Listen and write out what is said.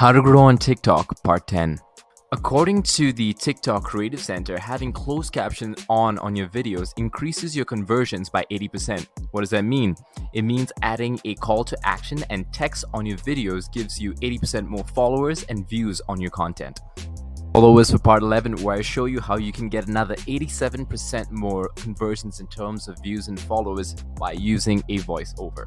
How to Grow on TikTok, Part 10. According to the TikTok Creative Center, having closed captions on on your videos increases your conversions by 80%. What does that mean? It means adding a call to action and text on your videos gives you 80% more followers and views on your content. Follow us for part 11 where I show you how you can get another 87% more conversions in terms of views and followers by using a voiceover.